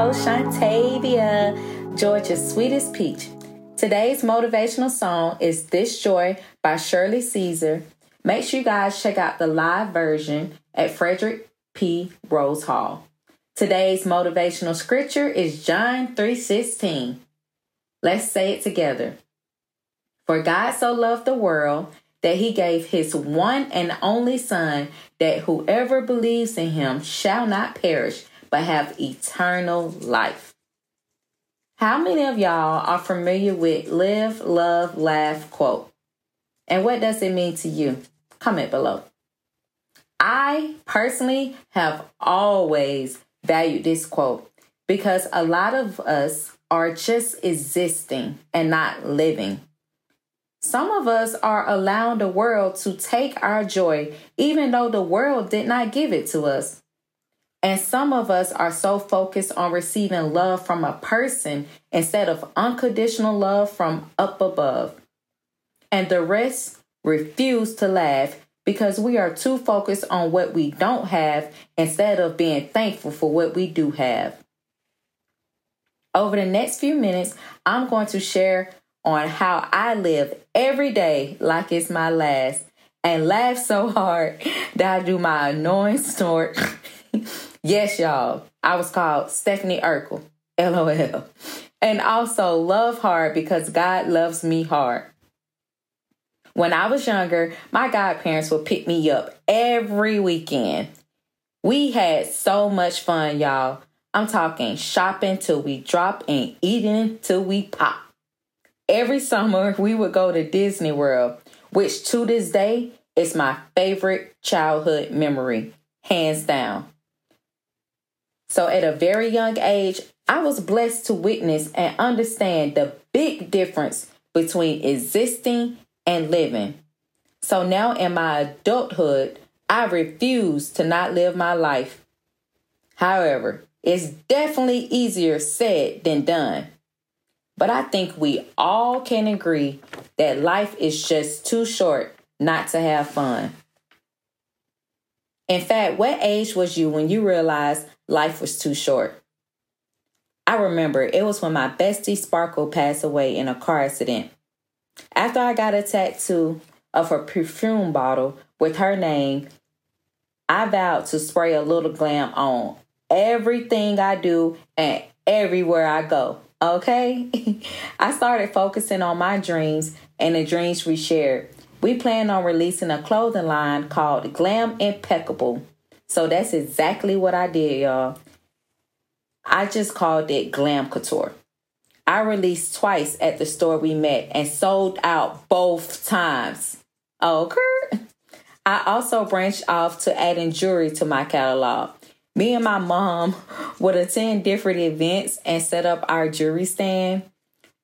Host, Shantavia, Georgia's sweetest Peach. Today's motivational song is This Joy by Shirley Caesar. Make sure you guys check out the live version at Frederick P. Rose Hall. Today's motivational scripture is John 3:16. Let's say it together. For God so loved the world that he gave his one and only son that whoever believes in him shall not perish but have eternal life. How many of y'all are familiar with live, love, laugh quote? And what does it mean to you? Comment below. I personally have always valued this quote because a lot of us are just existing and not living. Some of us are allowing the world to take our joy, even though the world did not give it to us. And some of us are so focused on receiving love from a person instead of unconditional love from up above. And the rest refuse to laugh because we are too focused on what we don't have instead of being thankful for what we do have. Over the next few minutes, I'm going to share on how I live every day like it's my last and laugh so hard that I do my annoying snort. yes, y'all, I was called Stephanie Urkel, LOL. And also love hard because God loves me hard. When I was younger, my godparents would pick me up every weekend. We had so much fun, y'all. I'm talking shopping till we drop and eating till we pop. Every summer, we would go to Disney World, which to this day is my favorite childhood memory, hands down. So, at a very young age, I was blessed to witness and understand the big difference between existing and living. So now in my adulthood, I refuse to not live my life. However, it's definitely easier said than done. But I think we all can agree that life is just too short not to have fun. In fact, what age was you when you realized life was too short? I remember it was when my bestie Sparkle passed away in a car accident. After I got a tattoo of her perfume bottle with her name, I vowed to spray a little glam on everything I do and everywhere I go. Okay? I started focusing on my dreams and the dreams we shared. We plan on releasing a clothing line called Glam Impeccable. So that's exactly what I did, y'all. I just called it Glam Couture. I released twice at the store we met and sold out both times. Oh, okay. I also branched off to adding jewelry to my catalog. Me and my mom would attend different events and set up our jewelry stand.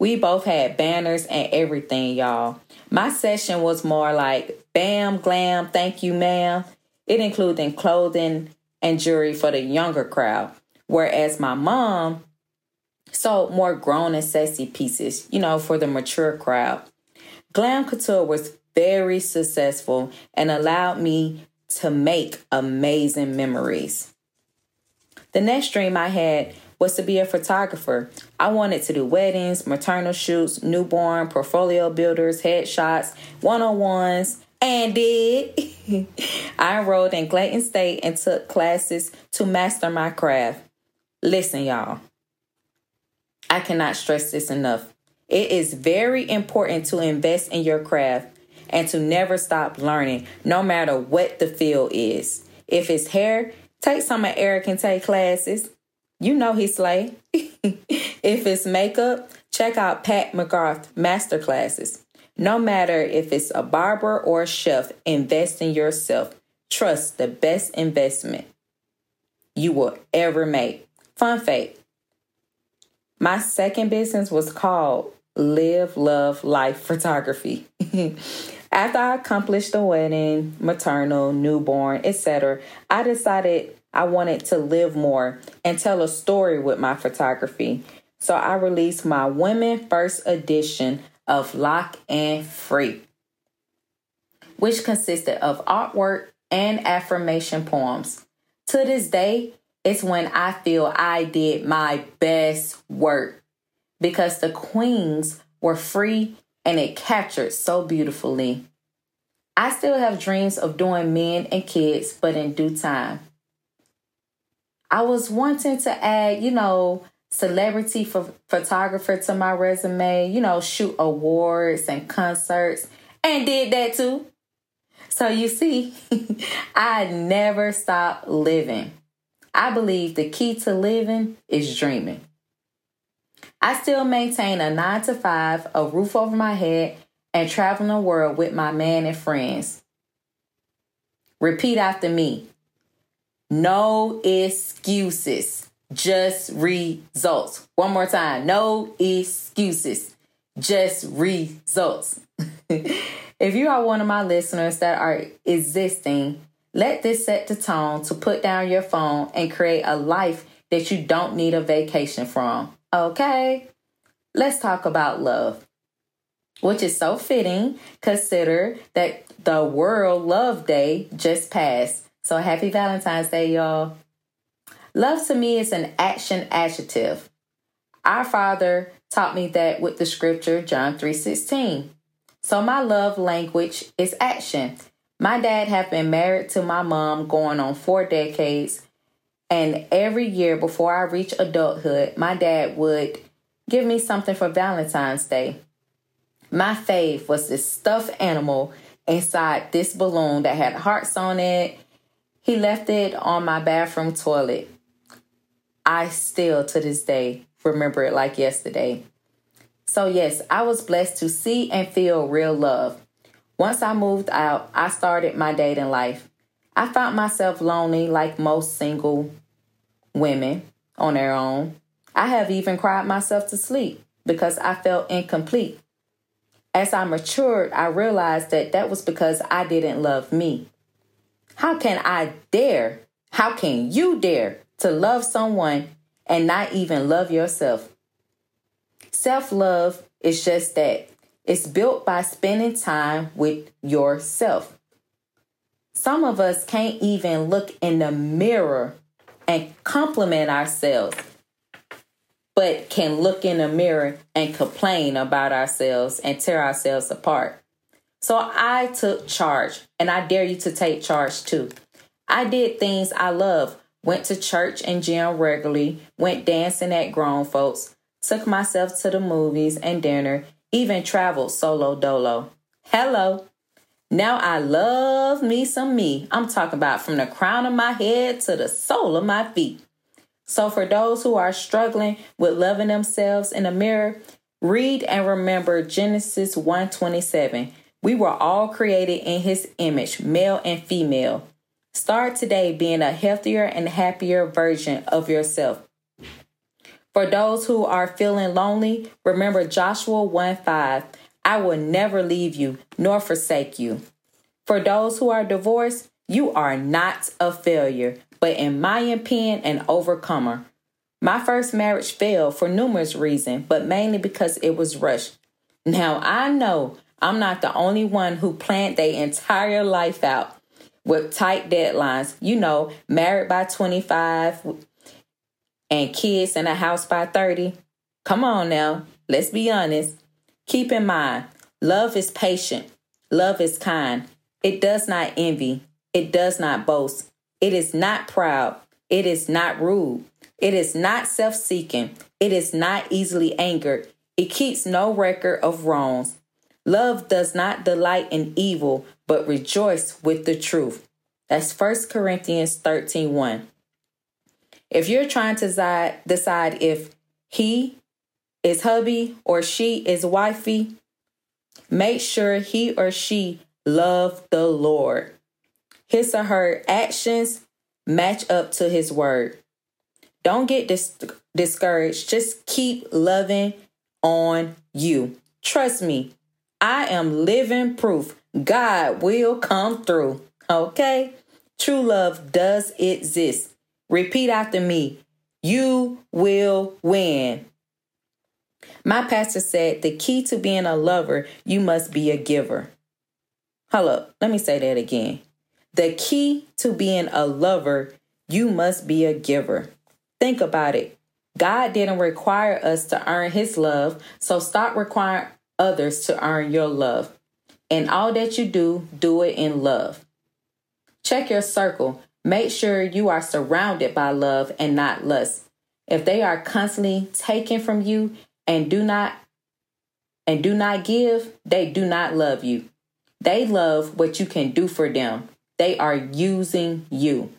We both had banners and everything, y'all. My session was more like bam, glam, thank you, ma'am. It included clothing and jewelry for the younger crowd. Whereas my mom so more grown and sexy pieces, you know, for the mature crowd. Glam Couture was very successful and allowed me to make amazing memories. The next dream I had was to be a photographer. I wanted to do weddings, maternal shoots, newborn, portfolio builders, headshots, one on ones, and did. I enrolled in Clayton State and took classes to master my craft. Listen, y'all, I cannot stress this enough. It is very important to invest in your craft and to never stop learning, no matter what the field is. If it's hair, take some of Eric and Tay classes. You know he slay. if it's makeup, check out Pat McGrath master classes. No matter if it's a barber or a chef, invest in yourself. Trust the best investment you will ever make. Fun fact my second business was called Live, Love, Life Photography. After I accomplished the wedding, maternal, newborn, etc., I decided I wanted to live more and tell a story with my photography. So I released my Women First edition of Lock and Free, which consisted of artwork and affirmation poems. To this day, it's when I feel I did my best work. because the queens were free and it captured so beautifully. I still have dreams of doing men and kids, but in due time. I was wanting to add, you know, celebrity photographer to my resume, you know, shoot awards and concerts, and did that too. So you see, I never stop living. I believe the key to living is dreaming. I still maintain a nine to five, a roof over my head, and traveling the world with my man and friends. Repeat after me. No excuses, just results. One more time. No excuses, just results. if you are one of my listeners that are existing, let this set the tone to put down your phone and create a life that you don't need a vacation from. Okay? Let's talk about love, which is so fitting. Consider that the World Love Day just passed. So happy Valentine's Day, y'all. Love to me is an action adjective. Our Father taught me that with the scripture John 3:16. So my love language is action. My dad have been married to my mom going on 4 decades, and every year before I reach adulthood, my dad would give me something for Valentine's Day. My fave was this stuffed animal inside this balloon that had hearts on it he left it on my bathroom toilet. I still, to this day, remember it like yesterday. So, yes, I was blessed to see and feel real love. Once I moved out, I started my dating life. I found myself lonely like most single women on their own. I have even cried myself to sleep because I felt incomplete. As I matured, I realized that that was because I didn't love me. How can I dare? How can you dare to love someone and not even love yourself? Self love is just that it's built by spending time with yourself. Some of us can't even look in the mirror and compliment ourselves, but can look in the mirror and complain about ourselves and tear ourselves apart. So I took charge, and I dare you to take charge too. I did things I love, went to church and gym regularly, went dancing at grown folks, took myself to the movies and dinner, even traveled solo dolo. Hello. Now I love me some me. I'm talking about from the crown of my head to the sole of my feet. So for those who are struggling with loving themselves in the mirror, read and remember Genesis 127 we were all created in his image, male and female. Start today being a healthier and happier version of yourself. For those who are feeling lonely, remember Joshua 1 5. I will never leave you nor forsake you. For those who are divorced, you are not a failure, but in my opinion, an overcomer. My first marriage failed for numerous reasons, but mainly because it was rushed. Now I know I'm not the only one who planned their entire life out with tight deadlines. You know, married by 25 and kids in a house by 30. Come on now, let's be honest. Keep in mind, love is patient, love is kind. It does not envy, it does not boast, it is not proud, it is not rude, it is not self seeking, it is not easily angered, it keeps no record of wrongs. Love does not delight in evil, but rejoice with the truth. That's 1 Corinthians 13 1. If you're trying to decide, decide if he is hubby or she is wifey, make sure he or she love the Lord. His or her actions match up to his word. Don't get dis- discouraged. Just keep loving on you. Trust me, I am living proof God will come through. Okay? True love does exist. Repeat after me. You will win. My pastor said the key to being a lover, you must be a giver. Hold up, let me say that again. The key to being a lover, you must be a giver. Think about it. God didn't require us to earn his love, so stop requiring others to earn your love. And all that you do, do it in love. Check your circle. Make sure you are surrounded by love and not lust. If they are constantly taken from you and do not and do not give, they do not love you. They love what you can do for them. They are using you.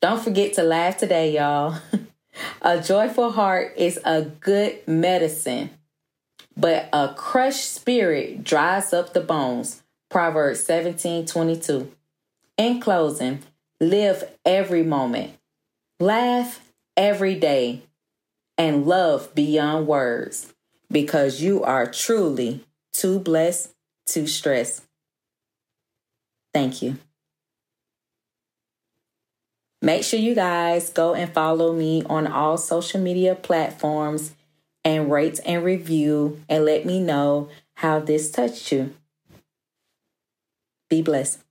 Don't forget to laugh today, y'all. a joyful heart is a good medicine, but a crushed spirit dries up the bones. Proverbs 17 22. In closing, live every moment, laugh every day, and love beyond words because you are truly too blessed to stress. Thank you. Make sure you guys go and follow me on all social media platforms and rate and review and let me know how this touched you. Be blessed.